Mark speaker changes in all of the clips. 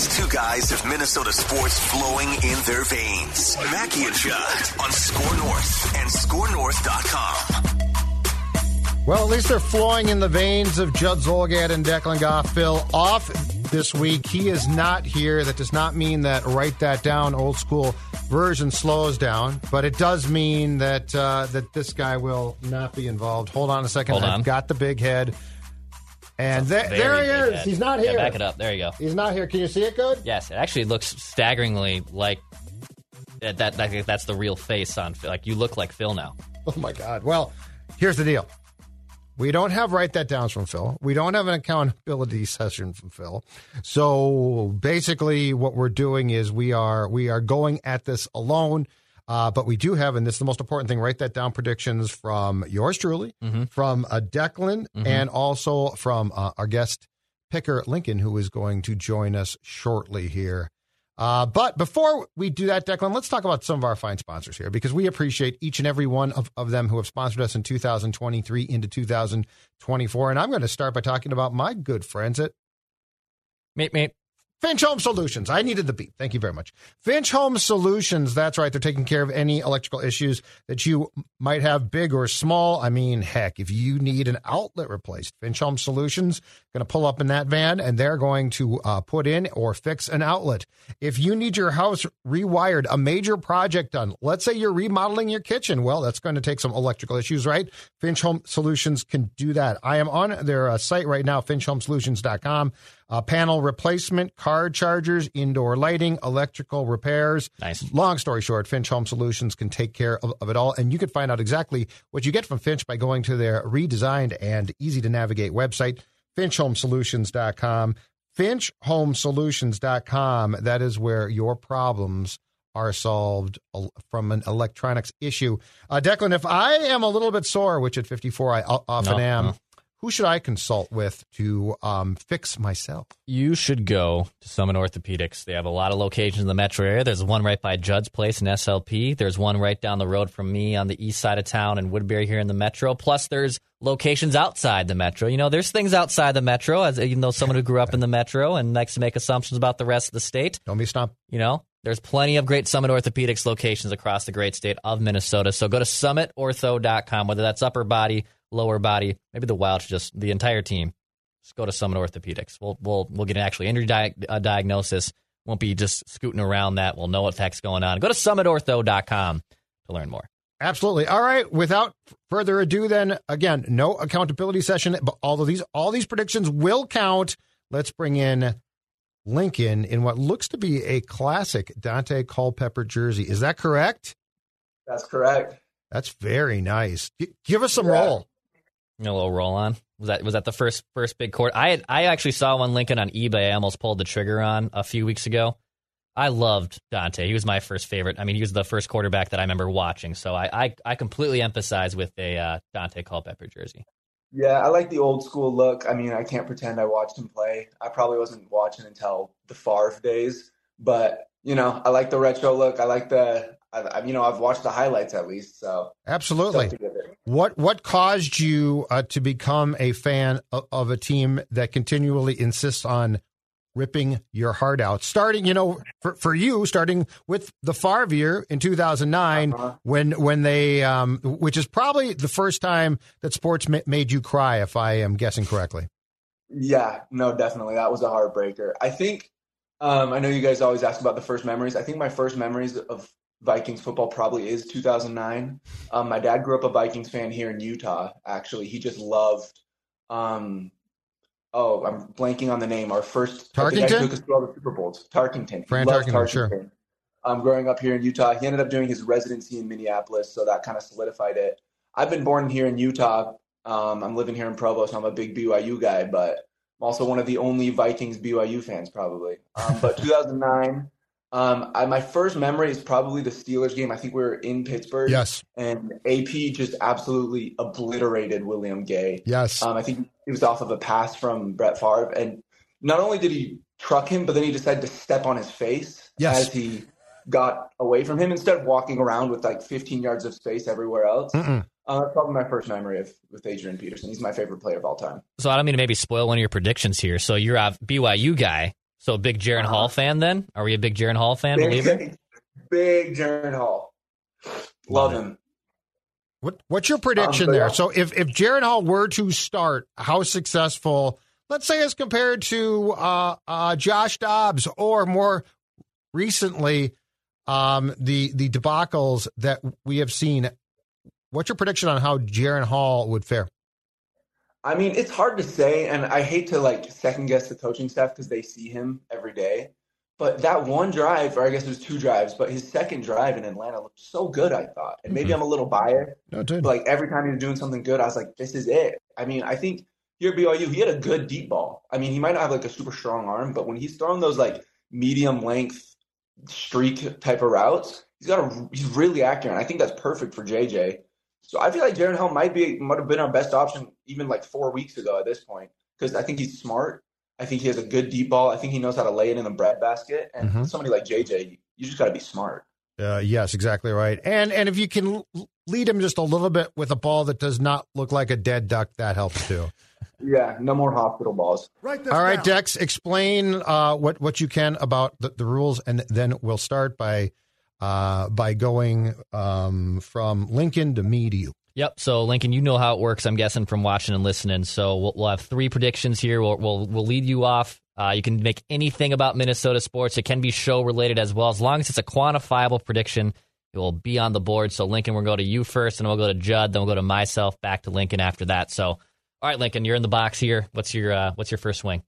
Speaker 1: These two guys have Minnesota sports flowing in their veins. Mackey and Judd on Score North and ScoreNorth.com.
Speaker 2: Well, at least they're flowing in the veins of Judd Zulgad and Declan Goff. Phil off this week. He is not here. That does not mean that write that down old school version slows down, but it does mean that uh, that this guy will not be involved. Hold on a second.
Speaker 3: Hold
Speaker 2: I've
Speaker 3: on.
Speaker 2: got the big head. And there, there he is.
Speaker 3: head.
Speaker 2: He's not
Speaker 3: Yeah,
Speaker 2: here.
Speaker 3: back it up. There you go.
Speaker 2: He's not here. Can you see it good?
Speaker 3: Yes, it actually looks staggeringly like that. that, that that's the real face on. Phil. Like you look like Phil now.
Speaker 2: Oh my God. Well, here's the deal. We don't have write that downs from Phil. We don't have an accountability session from Phil. So basically, what we're doing is we are we are going at this alone. Uh, but we do have, and this is the most important thing, write that down predictions from yours truly, from uh, Declan, and also from uh, our guest picker Lincoln, who is going to join us shortly here. Uh, but before we do that, Declan, let's talk about some of our fine sponsors here because we appreciate each and every one of, of them who have sponsored us in 2023 into 2024. And I'm going to start by talking about my good friends at
Speaker 3: Meet me.
Speaker 2: Finch Home Solutions. I needed the beep. Thank you very much. Finch Home Solutions. That's right. They're taking care of any electrical issues that you might have, big or small. I mean, heck, if you need an outlet replaced, Finch Home Solutions going to pull up in that van and they're going to uh, put in or fix an outlet. If you need your house rewired, a major project done, let's say you're remodeling your kitchen, well, that's going to take some electrical issues, right? Finch Home Solutions can do that. I am on their uh, site right now, finchhomesolutions.com. Uh, panel replacement, car chargers, indoor lighting, electrical repairs.
Speaker 3: Nice.
Speaker 2: Long story short, Finch Home Solutions can take care of, of it all. And you can find out exactly what you get from Finch by going to their redesigned and easy to navigate website, finchhomesolutions.com. Finchhomesolutions.com. That is where your problems are solved from an electronics issue. Uh, Declan, if I am a little bit sore, which at 54 I often
Speaker 3: No,
Speaker 2: am,
Speaker 3: no.
Speaker 2: Who should I consult with to um, fix myself?
Speaker 3: You should go to Summit Orthopedics. They have a lot of locations in the metro area. There's one right by Judd's Place in SLP. There's one right down the road from me on the east side of town in Woodbury here in the metro. Plus, there's locations outside the metro. You know, there's things outside the metro, as even though someone who grew up in the metro and likes to make assumptions about the rest of the state.
Speaker 2: Don't be stopped.
Speaker 3: You know, there's plenty of great Summit Orthopedics locations across the great state of Minnesota. So go to summitortho.com, whether that's upper body, lower body, maybe the wild, just the entire team. Just go to Summit Orthopedics. We'll we'll we'll get an actual injury di- uh, diagnosis. Won't be just scooting around that. We'll know what the heck's going on. Go to summitortho.com to learn more.
Speaker 2: Absolutely. All right. Without further ado, then again, no accountability session, but all of these all these predictions will count. Let's bring in Lincoln in what looks to be a classic Daunte Culpepper jersey. Is that correct?
Speaker 4: That's correct.
Speaker 2: That's very nice. Give us some
Speaker 4: Yeah.
Speaker 2: roll.
Speaker 3: A little roll on. Was that was that the first first big court? I had, I actually saw one Lincoln on eBay. I almost pulled the trigger on a few weeks ago. I loved Daunte. He was my first favorite. I mean, he was the first quarterback that I remember watching. So I I, I completely empathize with a uh, Daunte Culpepper jersey.
Speaker 4: Yeah, I like the old school look. I mean, I can't pretend I watched him play. I probably wasn't watching until the Favre days, but you know, I like the retro look. I like the, I, I- you know, I've watched the highlights at least. So
Speaker 2: Absolutely.
Speaker 4: stuff to give it.
Speaker 2: What what caused you uh, to become a fan of, of a team that continually insists on ripping your heart out? Starting, you know, for, for you, starting with the Favre year in 2009,
Speaker 4: Uh-huh.
Speaker 2: when when they, um, which is probably the first time that sports ma- made you cry, if I am guessing correctly.
Speaker 4: Yeah, no, definitely. That was a heartbreaker. I think, um, I know you guys always ask about the first memories. I think my first memories of Vikings football probably is 2009. Um, my dad grew up a Vikings fan here in Utah, actually. He just loved, um, oh, I'm blanking on the name. Our first,
Speaker 2: Tarkenton?
Speaker 4: took us to all the Super Bowls. Tarkenton.
Speaker 2: Fran
Speaker 4: loved
Speaker 2: Tarkenton, sure.
Speaker 4: Um, growing up here in Utah, he ended up doing his residency in Minneapolis, so that kind of solidified it. I've been born here in Utah. Um, I'm living here in Provo, so I'm a big BYU guy, but I'm also one of the only Vikings BYU fans, probably. Um, but 2009, um, I, my first memory is probably the Steelers game. I think we were in Pittsburgh.
Speaker 2: Yes.
Speaker 4: And AP just absolutely obliterated William Gay.
Speaker 2: Yes.
Speaker 4: Um, I think it was off of a pass from Brett Favre. And not only did he truck him, but then he decided to step on his face
Speaker 2: Yes.
Speaker 4: as he got away from him instead of walking around with like 15 yards of space everywhere else.
Speaker 2: Mm-mm.
Speaker 4: Uh, that's probably my first memory of with Adrian Peterson. He's my favorite player of all time.
Speaker 3: So I don't mean to maybe spoil one of your predictions here. So you're a BYU guy. So a big Jaren Hall fan then? Are we a big Jaren Hall fan, believer?
Speaker 4: Big, big Jaren Hall. Love him.
Speaker 2: What What's your prediction
Speaker 4: Um,
Speaker 2: there?
Speaker 4: yeah.
Speaker 2: So if if Jaren Hall were to start, how successful? Let's say as compared to uh, uh, Josh Dobbs, or more recently, um, the the debacles that we have seen. What's your prediction on how Jaren Hall would fare?
Speaker 4: I mean, it's hard to say, and I hate to like second guess the coaching staff because they see him every day. But that one drive, or I guess it was two drives, but his second drive in Atlanta looked so good, I thought. And maybe mm-hmm. I'm a little biased.
Speaker 2: No, dude.
Speaker 4: But like every time he was doing something good, I was like, this is it. I mean, I think here at BYU, he had a good deep ball. I mean, he might not have like a super strong arm, but when he's throwing those like medium length streak type of routes, he's got a he's really accurate. I think that's perfect for JJ. So I feel like Jaren Hall might be might have been our best option even like four weeks ago at this point because I think he's smart. I think he has a good deep ball. I think he knows how to lay it in the bread basket. And
Speaker 2: Mhm.
Speaker 4: somebody like JJ, you just got to be smart.
Speaker 2: Uh, yes, exactly right. And and if you can lead him just a little bit with a ball that does not look like a dead duck, that helps too.
Speaker 4: Yeah, no more hospital balls. Right.
Speaker 2: All right, Dex, explain uh, what what you can about the, the rules, and then we'll start by uh, by going um, from Lincoln to me to you.
Speaker 3: Yep. So Lincoln, you know how it works. I'm guessing from watching and listening. So we'll, we'll have three predictions here. We'll we'll, we'll lead you off. Uh, you can make anything about Minnesota sports. It can be show related as well, as long as it's a quantifiable prediction. It will be on the board. So Lincoln, we'll go to you first, and we'll go to Judd. Then we'll go to myself, back to Lincoln after that. So, all right, Lincoln, you're in the box here. What's your uh, what's your first swing?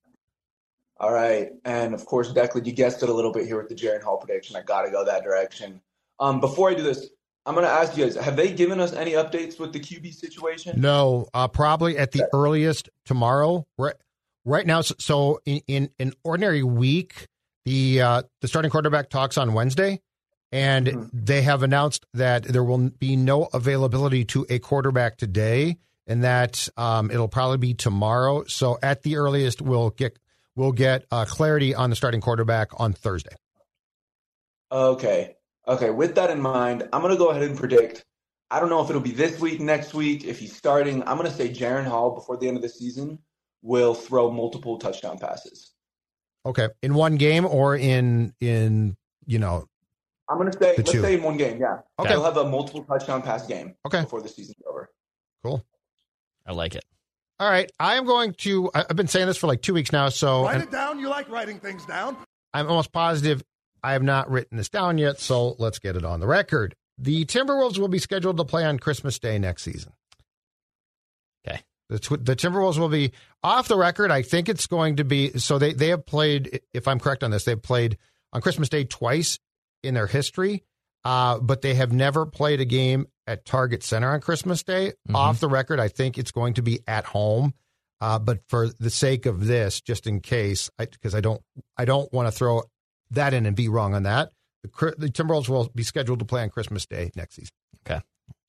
Speaker 4: All right. And of course, Declan, you guessed it a little bit here with the Jaren Hall prediction. I got to go that direction. Um, before I do this, I'm going to ask you guys have they given us any updates with the QB situation?
Speaker 2: No, uh, probably at the earliest tomorrow. Right, right now. So, so in, in an ordinary week, the uh, the starting quarterback talks on Wednesday, and
Speaker 4: Mm-hmm.
Speaker 2: they have announced that there will be no availability to a quarterback today, and that um, it'll probably be tomorrow. So at the earliest, we'll get we'll get uh, clarity on the starting quarterback on Thursday.
Speaker 4: Okay. Okay. With that in mind, I'm going to go ahead and predict. I don't know if it'll be this week, next week, if he's starting. I'm going to say Jaren Hall before the end of the season will throw multiple touchdown passes.
Speaker 2: Okay, in one game or in in you know
Speaker 4: I'm going to say,
Speaker 2: The
Speaker 4: let's
Speaker 2: two.
Speaker 4: say in one game, yeah.
Speaker 2: Okay.
Speaker 4: He'll have a multiple touchdown pass game
Speaker 2: Okay.
Speaker 4: before the season's over.
Speaker 2: cool.
Speaker 3: I like it.
Speaker 2: All right, I am going to. I've been saying this for like two weeks now, so
Speaker 5: Write it down. You like writing things down.
Speaker 2: I'm almost positive I have not written this down yet. So let's get it on the record. The Timberwolves will be scheduled to play on Christmas Day next season.
Speaker 3: Okay.
Speaker 2: The, the Timberwolves will be off the record. I think it's going to be so. They they have played. If I'm correct on this, they've played on Christmas Day twice in their history, uh, but they have never played a game at Target Center on Christmas Day.
Speaker 3: Mhm.
Speaker 2: Off the record, I think it's going to be at home. Uh, but for the sake of this, just in case, because I, don't, I don't want to throw that in and be wrong on that. The, the Timberwolves will be scheduled to play on Christmas Day next season.
Speaker 3: Okay.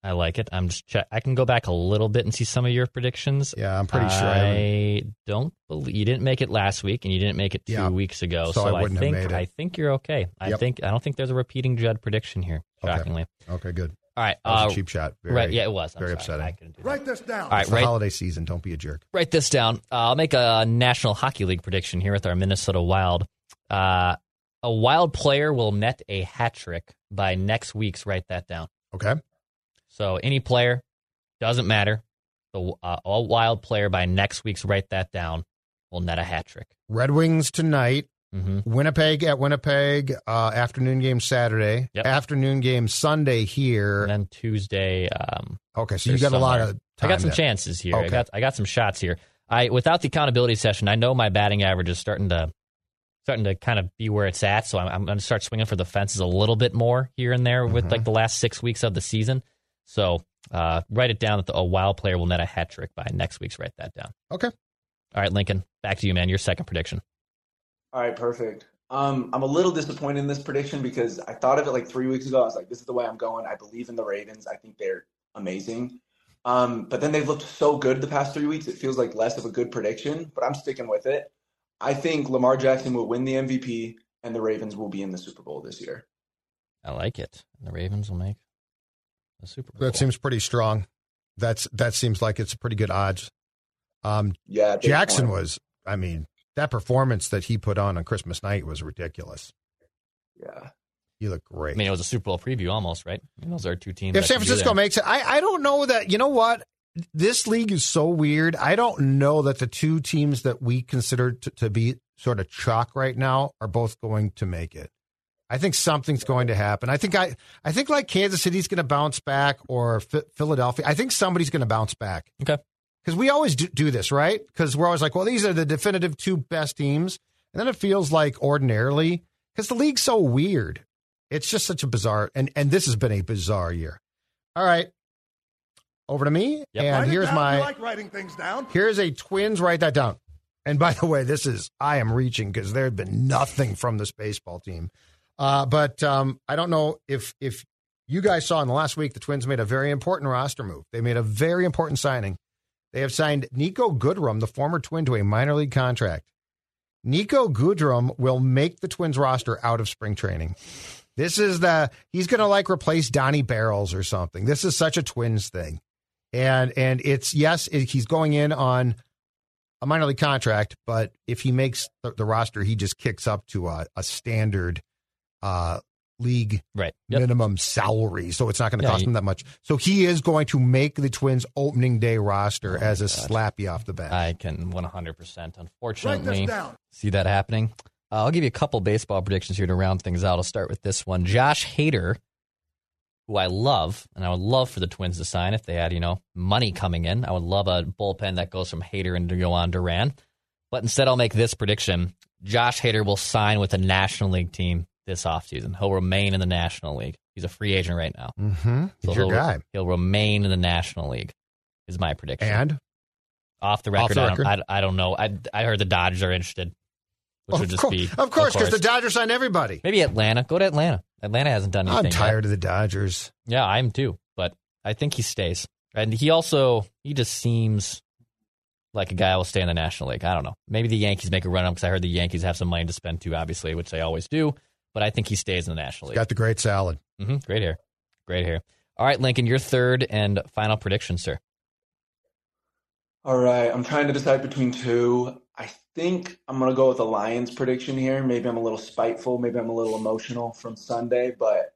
Speaker 3: I like it. I'm just check. I can go back a little bit and see some of your predictions.
Speaker 2: Yeah, I'm pretty sure. I haven't-
Speaker 3: I don't believe you didn't make it last week, and you didn't make it two
Speaker 2: Yeah.
Speaker 3: weeks ago.
Speaker 2: So
Speaker 3: So,
Speaker 2: I have
Speaker 3: think. I think you're okay. I
Speaker 2: Yep.
Speaker 3: think I don't think there's a repeating Judd prediction here.
Speaker 2: Okay.
Speaker 3: Shockingly.
Speaker 2: Okay, good.
Speaker 3: All right.
Speaker 2: That was
Speaker 3: uh,
Speaker 2: a cheap shot. Very,
Speaker 3: right. Yeah, it was. I'm
Speaker 2: very
Speaker 3: sorry.
Speaker 2: upsetting.
Speaker 3: I couldn't do that.
Speaker 5: Write this down.
Speaker 3: All right.
Speaker 2: It's the
Speaker 3: Right.
Speaker 2: holiday season. Don't be a jerk.
Speaker 3: Write this down. Uh, I'll make a National Hockey League prediction here with our Minnesota Wild. Uh, a Wild player will net a hat trick by next week's. Write that down.
Speaker 2: Okay.
Speaker 3: So any player doesn't matter. The uh, a Wild player by next week's. Write that down. will net a hat trick.
Speaker 2: Red Wings tonight.
Speaker 3: Mm-hmm.
Speaker 2: Winnipeg at Winnipeg. Uh, afternoon game Saturday.
Speaker 3: Yep.
Speaker 2: Afternoon game Sunday here.
Speaker 3: And then Tuesday. Um,
Speaker 2: okay, so you got a lot
Speaker 3: somewhere.
Speaker 2: of.
Speaker 3: I got some
Speaker 2: there.
Speaker 3: chances here. I got I got some shots here. I without the accountability session, I know my batting average is starting to starting to kind of be where it's at. So I'm, I'm going to start swinging for the fences a little bit more here and there with
Speaker 2: Mm-hmm.
Speaker 3: like the last six weeks of the season. So uh, write it down that the, a wild player will net a hat trick by next week's. Write that down.
Speaker 2: Okay.
Speaker 3: All right, Lincoln, back to you, man. Your second prediction.
Speaker 4: All right, perfect. Um, I'm a little disappointed in this prediction because I thought of it like three weeks ago. I was like, this is the way I'm going. I believe in the Ravens. I think they're amazing. Um, but then they've looked so good the past three weeks. It feels like less of a good prediction, but I'm sticking with it. I think Lamar Jackson will win the MVP and the Ravens will be in the Super Bowl this year.
Speaker 3: I like it. And the Ravens will make the Super Bowl.
Speaker 2: That seems pretty strong. That's that seems like it's a pretty good odds. Um,
Speaker 4: Yeah,
Speaker 2: Jackson
Speaker 4: point.
Speaker 2: was. I mean, that performance that he put on on Christmas night was ridiculous.
Speaker 4: Yeah.
Speaker 2: He looked great.
Speaker 3: I mean, it was a Super Bowl preview almost, right? I mean, those are two teams.
Speaker 2: if San Francisco makes it, I, I don't know that. You know what? This league is so weird. I don't know that the two teams that we consider to, to be sort of chalk right now are both going to make it. I think something's going to happen. I think I, I think like Kansas City's going to bounce back or Ph- Philadelphia. I think somebody's going to bounce back.
Speaker 3: Okay.
Speaker 2: Because we always do, do this, right? Because we're always like, well, these are the definitive two best teams. And then it feels like ordinarily, because the league's so weird. It's just such a bizarre, and, and this has been a bizarre year. All right. Over to me.
Speaker 3: Yep.
Speaker 2: And
Speaker 5: Write it
Speaker 2: here's
Speaker 5: down.
Speaker 2: my
Speaker 5: You like writing things down.
Speaker 2: here's a twins. Write that down. And by the way, this is I am reaching because there had been nothing from this baseball team. Uh, but um, I don't know if if you guys saw in the last week the Twins made a very important roster move. They made a very important signing. They have signed Niko Goodrum, the former Twin, to a minor league contract. Niko Goodrum will make the Twins roster out of spring training. This is the he's going to like replace Donnie Barrels or something. This is such a Twins thing, and and it's yes, it, he's going in on a minor league contract, but if he makes the, the roster, he just kicks up to a, a standard uh, league
Speaker 3: Right. Yep.
Speaker 2: minimum salary, so it's not going to
Speaker 3: Yeah,
Speaker 2: cost
Speaker 3: he-
Speaker 2: him that much. So he is going to make the Twins opening day roster
Speaker 3: Oh,
Speaker 2: as a
Speaker 3: God.
Speaker 2: slappy off the bat.
Speaker 3: I can 100%. Unfortunately, see that happening. Uh, I'll give you a couple baseball predictions here to round things out. I'll start with this one. Josh Hader, who I love, and I would love for the Twins to sign if they had, you know, money coming in. I would love a bullpen that goes from Hader and to Jhoan Duran. But instead, I'll make this prediction. Josh Hader will sign with a National League team this offseason. He'll remain in the National League. He's a free agent right now.
Speaker 2: Mm-hmm. He's
Speaker 3: So
Speaker 2: your
Speaker 3: he'll,
Speaker 2: guy.
Speaker 3: He'll remain in the National League, is my prediction.
Speaker 2: And
Speaker 3: Off the
Speaker 2: Off
Speaker 3: record, I. Don't, I, I don't know. I, I heard the Dodgers are interested, which would
Speaker 2: of,
Speaker 3: just
Speaker 2: cour-
Speaker 3: be
Speaker 2: of course, because the Dodgers signed everybody.
Speaker 3: maybe Atlanta. Go to Atlanta. Atlanta hasn't done anything.
Speaker 2: I'm tired of the Dodgers.
Speaker 3: Yeah, I am too. But I think he stays, and he also he just seems like a guy who will stay in the National League. I don't know. Maybe the Yankees make a run up because I heard the Yankees have some money to spend too, obviously, which they always do. But I think he stays in the National League.
Speaker 2: Got the great salad.
Speaker 3: hmm Great hair, great hair. All right, Lincoln, your third and final prediction, sir.
Speaker 4: All right, I'm trying to decide between two. I think I'm going to go with the Lions prediction here. Maybe I'm a little spiteful, maybe I'm a little emotional from Sunday, but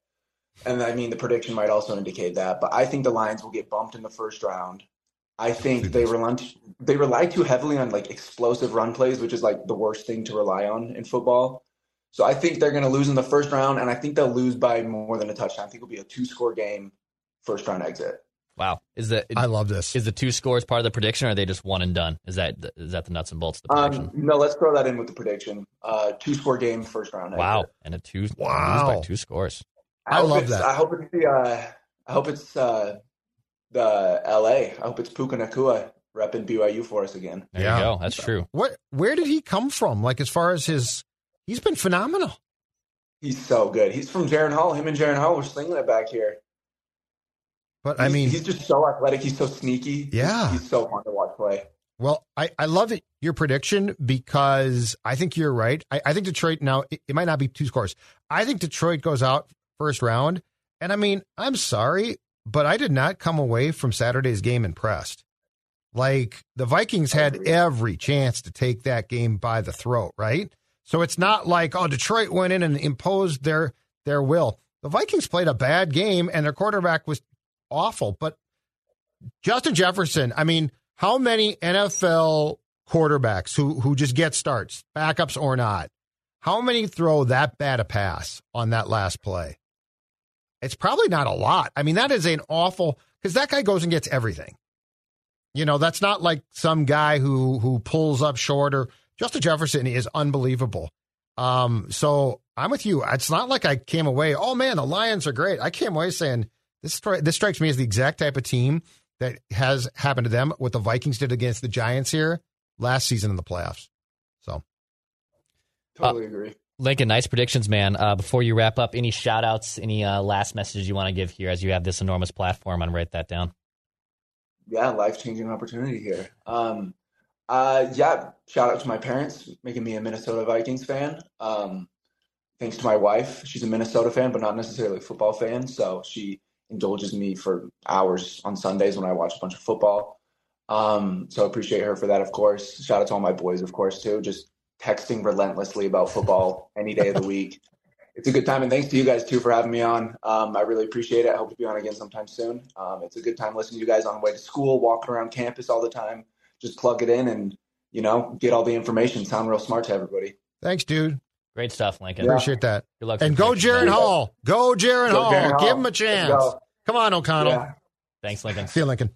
Speaker 4: and I mean the prediction might also indicate that, but I think the Lions will get bumped in the first round. I think they rely they rely too heavily on like explosive run plays, which is like the worst thing to rely on in football. So I think they're going to lose in the first round, and I think they'll lose by more than a touchdown. I think it'll be a two-score game, first round exit.
Speaker 3: Wow, is that
Speaker 2: I love this.
Speaker 3: is the two scores part of the prediction, or are they just one and done? Is that is that the nuts and bolts of the prediction?
Speaker 4: Um, no, let's throw that in with the prediction. Uh, two-score game, first round. exit.
Speaker 3: wow, and a two
Speaker 2: Wow.
Speaker 3: by two scores.
Speaker 2: I
Speaker 4: hope
Speaker 2: love
Speaker 4: it's-
Speaker 2: that.
Speaker 4: I hope it's the. Uh, I hope it's uh, the L.A. I hope it's Puka Nacua repping BYU for us again.
Speaker 3: There
Speaker 2: Yeah.
Speaker 3: you go. That's true.
Speaker 2: What? Where did he come from? Like as far as his, he's been phenomenal.
Speaker 4: He's so good. He's from Jaren Hall. Him and Jaren Hall were slinging it back here.
Speaker 2: But I mean,
Speaker 4: he's just so athletic. He's so sneaky.
Speaker 2: Yeah.
Speaker 4: he's, he's so fun to watch play.
Speaker 2: Well, I, I love it, your prediction because I think you're right. I, I think Detroit now, it, it might not be two scores. I think Detroit goes out first round. And I mean, I'm sorry, but I did not come away from Saturday's game impressed. Like the Vikings had every chance to take that game by the throat, right? So it's not like, oh, Detroit went in and imposed their their will. The Vikings played a bad game and their quarterback was awful. But Justin Jefferson, I mean, how many NFL quarterbacks who who just get starts, backups or not. How many throw that bad a pass on that last play? It's probably not a lot. I mean, that is an awful because that guy goes and gets everything. You know, that's not like some guy who who pulls up short or Justin Jefferson is unbelievable. Um, so I'm with you. It's not like I came away, oh man, the Lions are great. I came away saying this this strikes me as the exact type of team that has happened to them what the Vikings did against the Giants here last season in the playoffs. So
Speaker 4: Totally
Speaker 3: Uh,
Speaker 4: agree.
Speaker 3: Lincoln, nice predictions, man. Uh, before you wrap up, any shout outs, any uh, last messages you want to give here as you have this enormous platform and write that down?
Speaker 4: yeah, life changing opportunity here. Um, uh, yeah, shout out to my parents making me a Minnesota Vikings fan. Um, thanks to my wife, she's a Minnesota fan, but not necessarily a football fan. So she indulges me for hours on Sundays when I watch a bunch of football. Um, so I appreciate her for that, of course. Shout out to all my boys, of course, too. Just texting relentlessly about football any day of the week. It's a good time, and thanks to you guys too for having me on. Um, I really appreciate it. I hope to be on again sometime soon. Um, it's a good time listening to you guys on the way to school, walking around campus all the time. Just plug it in and you know get all the information. Sound real smart to everybody.
Speaker 2: thanks, dude.
Speaker 3: Great stuff, Lincoln.
Speaker 2: Appreciate that.
Speaker 3: Good luck.
Speaker 2: And go
Speaker 3: predictions, Jaren.
Speaker 2: Hall. Go Jaren
Speaker 4: Go
Speaker 2: Hall.
Speaker 4: Jaren Hall.
Speaker 2: Give him a chance. Come on, O'Connell.
Speaker 4: Yeah.
Speaker 3: Thanks, Lincoln.
Speaker 2: See you, Lincoln.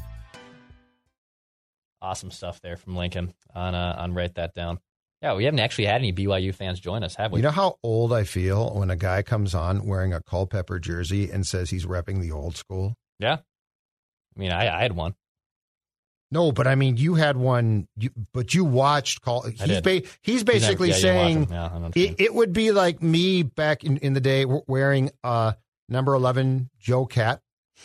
Speaker 3: Awesome stuff there from Lincoln on uh, on write that down. Yeah, we haven't actually had any BYU fans join us, have we?
Speaker 2: You know how old I feel when a guy comes on wearing a Culpepper jersey and says he's repping the old school?
Speaker 3: yeah. I mean, I, I had one.
Speaker 2: No, but I mean, you had one, you, but you watched call. He's ba- he's basically
Speaker 3: Yeah,
Speaker 2: saying.
Speaker 3: Yeah, I know what you mean.
Speaker 2: it, it would be like me back in, in the day wearing a number 11 Joe Kapp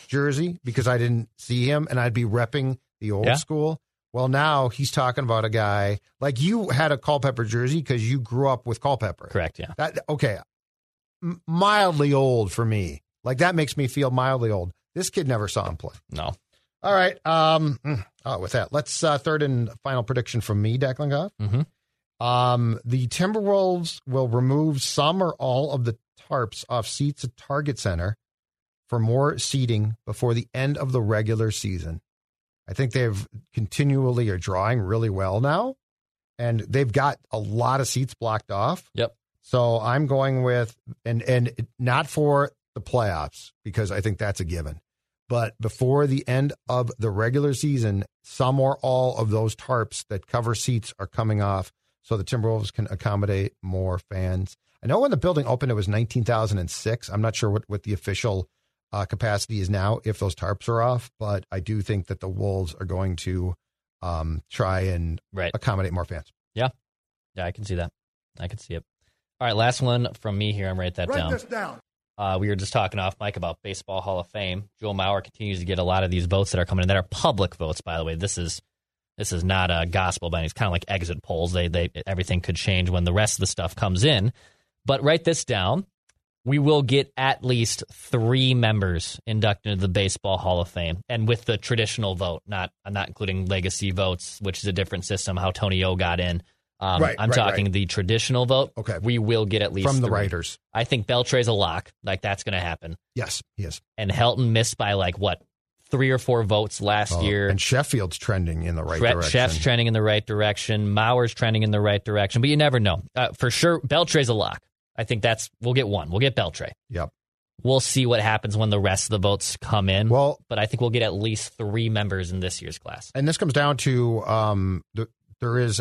Speaker 2: jersey because I didn't see him and I'd be repping the old
Speaker 3: Yeah.
Speaker 2: school. Well, now he's talking about a guy like you had a Culpepper jersey because you grew up with Culpepper.
Speaker 3: Correct. Yeah.
Speaker 2: That okay, m- mildly old for me. Like that makes me feel mildly old. This kid never saw him play.
Speaker 3: No.
Speaker 2: All right. Um. mm, Oh, with that, let's uh, third and final prediction from me, Declan Goff.
Speaker 3: Mm-hmm.
Speaker 2: Um, the Timberwolves will remove some or all of the tarps off seats at Target Center for more seating before the end of the regular season. I think they've continually are drawing really well now, and they've got a lot of seats blocked off.
Speaker 3: Yep.
Speaker 2: So I'm going with and and not for the playoffs because I think that's a given. But before the end of the regular season, some or all of those tarps that cover seats are coming off so the Timberwolves can accommodate more fans. I know when the building opened, it was 19,006. I'm not sure what, what the official uh, capacity is now if those tarps are off, but I do think that the Wolves are going to um, try and
Speaker 3: Right.
Speaker 2: accommodate more fans.
Speaker 3: Yeah. Yeah, I can see that. I can see it. All right, last one from me here. I'm write that
Speaker 5: Write
Speaker 3: down.
Speaker 5: this down.
Speaker 3: Uh, we were just talking off mic about Baseball Hall of Fame. Joe Mauer continues to get a lot of these votes that are coming in that are public votes. By the way, this is this is not a gospel, but it's kind of like exit polls. They they everything could change when the rest of the stuff comes in. But write this down. We will get at least three members inducted into the Baseball Hall of Fame, and with the traditional vote, not I'm not including legacy votes, which is a different system. How Tony O got in. Um,
Speaker 2: Right,
Speaker 3: I'm
Speaker 2: right,
Speaker 3: talking
Speaker 2: right.
Speaker 3: the traditional vote.
Speaker 2: Okay.
Speaker 3: we will get at least
Speaker 2: From the
Speaker 3: three.
Speaker 2: writers.
Speaker 3: I think Beltre's a lock. Like that's going to happen.
Speaker 2: Yes, yes.
Speaker 3: And Helton missed by like what three or four votes last
Speaker 2: Oh,
Speaker 3: year.
Speaker 2: And Sheffield's trending in the right
Speaker 3: Tre-
Speaker 2: direction.
Speaker 3: Chef's trending in the right direction. Mauer's trending in the right direction, but you never know. Uh, for sure, Beltre's a lock. I think that's we'll get one. We'll get Beltre.
Speaker 2: Yep.
Speaker 3: We'll see what happens when the rest of the votes come in.
Speaker 2: Well,
Speaker 3: but I think we'll get at least three members in this year's class.
Speaker 2: And this comes down to um, the, there is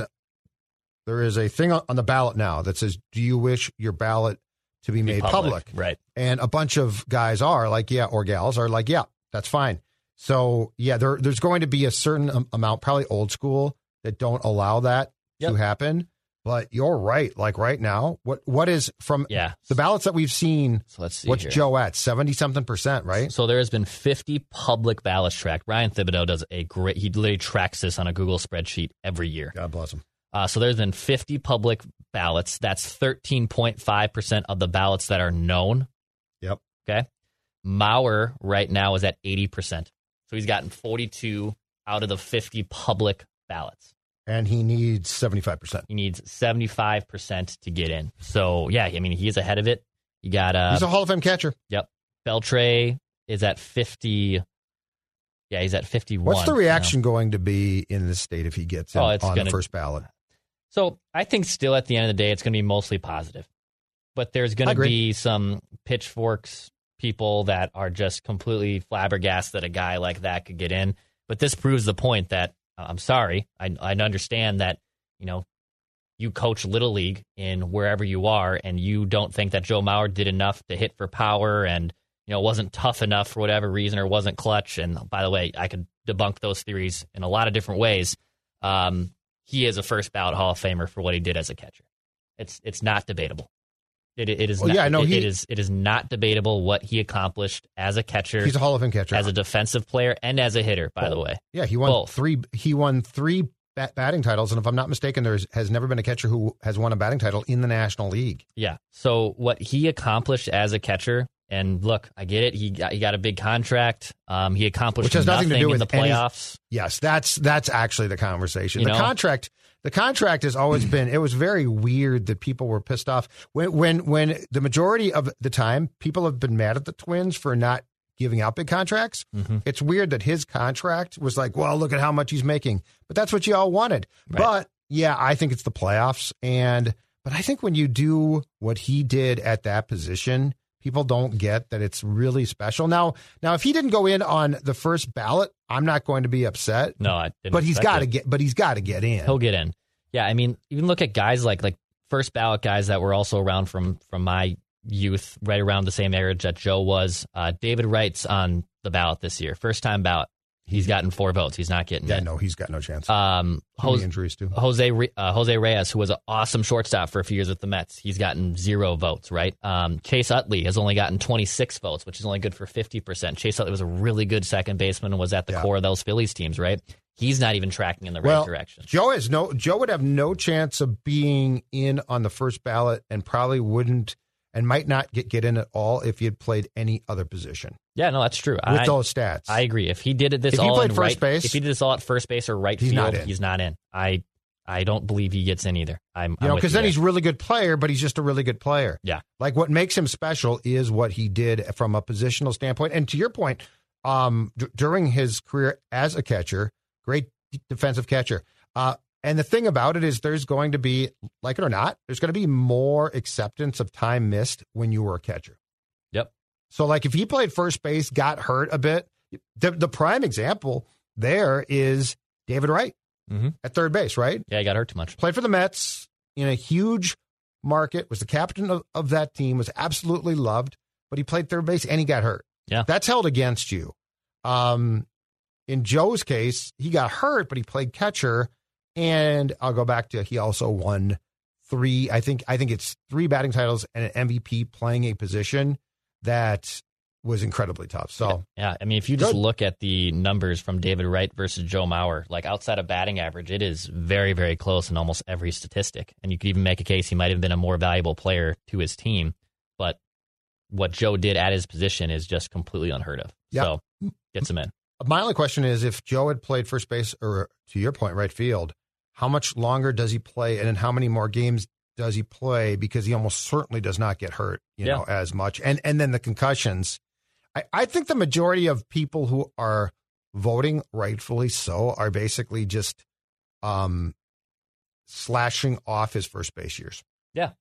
Speaker 2: there is a thing on on the ballot now that says, "Do you wish your ballot to be made public?"
Speaker 3: Right.
Speaker 2: And a bunch of guys are like, "Yeah," or gals are like, "Yeah, that's fine." So yeah, there there's going to be a certain amount, probably old school, that don't allow that to happen. But you're right. Like right now, what what is from
Speaker 3: Yeah.
Speaker 2: the ballots that we've seen?
Speaker 3: So let's see
Speaker 2: What's
Speaker 3: here.
Speaker 2: Joe at? Seventy something percent, right?
Speaker 3: So there has been 50 public ballots tracked. Ryan Thibodaux does a great. He literally tracks this on a Google spreadsheet every year.
Speaker 2: God bless him.
Speaker 3: Uh, so there's been 50 public ballots. That's 13.5 percent of the ballots that are known.
Speaker 2: Yep.
Speaker 3: Okay. Mauer right now is at 80 percent. So he's gotten 42 out of the 50 public ballots.
Speaker 2: And he needs seventy five percent.
Speaker 3: He needs 75 percent to get in. So yeah, I mean he's ahead of it. You got uh,
Speaker 2: He's a Hall of Fame catcher.
Speaker 3: Yep. Beltre is at 50. Yeah, he's at 51.
Speaker 2: What's the reaction going to be in the state if he gets in
Speaker 3: Oh, it's
Speaker 2: on the
Speaker 3: gonna-
Speaker 2: first ballot?
Speaker 3: So I think still at the end of the day, it's going to be mostly positive. But there's going to be some pitchforks people that are just completely flabbergasted that a guy like that could get in. But this proves the point that I'm sorry. I, I understand that, you know, you coach Little League in wherever you are, and you don't think that Joe Mauer did enough to hit for power and, you know, wasn't tough enough for whatever reason or wasn't clutch. And by the way, I could debunk those theories in a lot of different ways. Um, he is a first ballot Hall of Famer for what he did as a catcher. It's it's not debatable. It, it is
Speaker 2: Well,
Speaker 3: not,
Speaker 2: yeah, no,
Speaker 3: it-
Speaker 2: he-
Speaker 3: it is it is not debatable what he accomplished as a catcher,
Speaker 2: He's a Hall of Fame catcher.
Speaker 3: as a defensive player, and as a hitter. By the way,
Speaker 2: Yeah, he won
Speaker 3: Both.
Speaker 2: three. He won three bat- batting titles, and if I'm not mistaken, there has never been a catcher who has won a batting title in the National League.
Speaker 3: Yeah. So what he accomplished as a catcher, and look, I get it. He got he got a big contract. Um, he accomplished
Speaker 2: Which has nothing to do with
Speaker 3: the
Speaker 2: any-
Speaker 3: playoffs.
Speaker 2: Yes, that's that's actually the conversation.
Speaker 3: You
Speaker 2: the
Speaker 3: know?
Speaker 2: contract, the contract has always been. It was very weird that people were pissed off when when when the majority of the time people have been mad at the Twins for not giving out big contracts.
Speaker 3: Mm-hmm.
Speaker 2: It's weird that his contract was like, well, look at how much he's making, but that's what you all wanted.
Speaker 3: Right.
Speaker 2: But yeah, I think it's the playoffs, and but I think when you do what he did at that position. People don't get that it's really special. Now, now, if he didn't go in on the first ballot, I'm not going to be upset.
Speaker 3: No, I didn't.
Speaker 2: But he's got to get. But he's got to get in.
Speaker 3: He'll get in. Yeah, I mean, even look at guys like like first ballot guys that were also around from from my youth, right around the same age that Joe was. Uh, David Wright's on the ballot this year, first time ballot. He's gotten four votes. He's not getting
Speaker 2: Yeah,
Speaker 3: in.
Speaker 2: no, he's got no chance.
Speaker 3: Um, Jose,
Speaker 2: injuries too.
Speaker 3: Jose uh, Jose Reyes, who was an awesome shortstop for a few years with the Mets, he's gotten zero votes. Right. Um, Chase Utley has only gotten 26 votes, which is only good for 50 percent. Chase Utley was a really good second baseman and was at the
Speaker 2: Yeah.
Speaker 3: core of those Phillies teams. Right. He's not even tracking in the right direction.
Speaker 2: Joe has no. Joe would have no chance of being in on the first ballot, and probably wouldn't, and might not get get in at all if he had played any other position
Speaker 3: Yeah, no, that's true.
Speaker 2: with
Speaker 3: I,
Speaker 2: those stats.
Speaker 3: I agree. If he did it this
Speaker 2: If he played first
Speaker 3: right,
Speaker 2: base,
Speaker 3: if he did this all at first base or right
Speaker 2: he's
Speaker 3: field,
Speaker 2: not
Speaker 3: he's not in. I I don't believe he gets in either. I'm
Speaker 2: you
Speaker 3: I'm
Speaker 2: know, because then
Speaker 3: there.
Speaker 2: he's a really good player, but he's just a really good player.
Speaker 3: Yeah.
Speaker 2: Like what makes him special is what he did from a positional standpoint. And to your point, um, d- during his career as a catcher, great defensive catcher. Uh, and the thing about it is, there's going to be, like it or not, there's going to be more acceptance of time missed when you were a catcher.
Speaker 3: Yep.
Speaker 2: So, like, if he played first base, got hurt a bit, the, the prime example there is David Wright
Speaker 3: Mhm.
Speaker 2: at third base, right?
Speaker 3: Yeah, he got hurt too much.
Speaker 2: Played for the Mets in a huge market, was the captain of, of that team, was absolutely loved, but he played third base and he got hurt.
Speaker 3: Yeah.
Speaker 2: That's held against you. Um, in Joe's case, he got hurt, but he played catcher. And I'll go back to he also won three, I think I think it's three batting titles and an MVP playing a position that was incredibly tough. So
Speaker 3: Yeah, I mean, if you just
Speaker 2: Good.
Speaker 3: look at the numbers from David Wright versus Joe Mauer, like outside of batting average, it is very, very close in almost every statistic. And you could even make a case he might have been a more valuable player to his team. But what Joe did at his position is just completely unheard of.
Speaker 2: Yeah.
Speaker 3: So gets him in.
Speaker 2: My only question is if Joe had played first base or to your point, right field, how much longer does he play and then how many more games does he play? Because he almost certainly does not get hurt, you
Speaker 3: Yeah.
Speaker 2: know, as much. And and then the concussions. I, I think the majority of people who are voting rightfully so are basically just um slashing off his first base years.
Speaker 3: Yeah.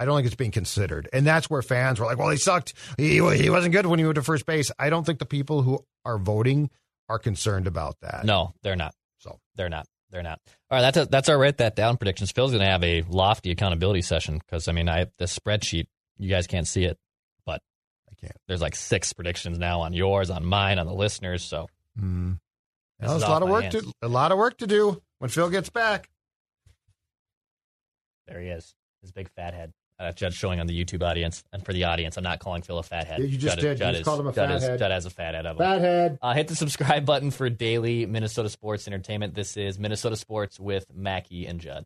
Speaker 2: I don't think it's being considered. And that's where fans were like, well, he sucked. He, he wasn't good when he went to first base. I don't think the people who are voting are concerned about that.
Speaker 3: No, they're not.
Speaker 2: So
Speaker 3: They're not. They're not. All right, that's a, that's our write that down predictions. Phil's going to have a lofty accountability session because I mean, I the spreadsheet you guys can't see it, but
Speaker 2: I can't.
Speaker 3: There's like six predictions now on yours, on mine, on the listeners. So
Speaker 2: Mm. Well, there's a lot of work
Speaker 3: hands.
Speaker 2: to a lot of work to do when Phil gets back.
Speaker 3: there he is, his big fat head. Uh, Judd showing on the YouTube audience, and for the audience, I'm not calling Phil a fat head.
Speaker 2: Yeah, you just
Speaker 3: Judd,
Speaker 2: did. You
Speaker 3: Judd
Speaker 2: just
Speaker 3: is,
Speaker 2: called him a
Speaker 3: Judd
Speaker 2: fat
Speaker 3: is- Judd has a fat head of him.
Speaker 2: Fathead.
Speaker 3: Uh, hit the subscribe button for daily Minnesota sports entertainment. This is Minnesota Sports with Mackey and Judd.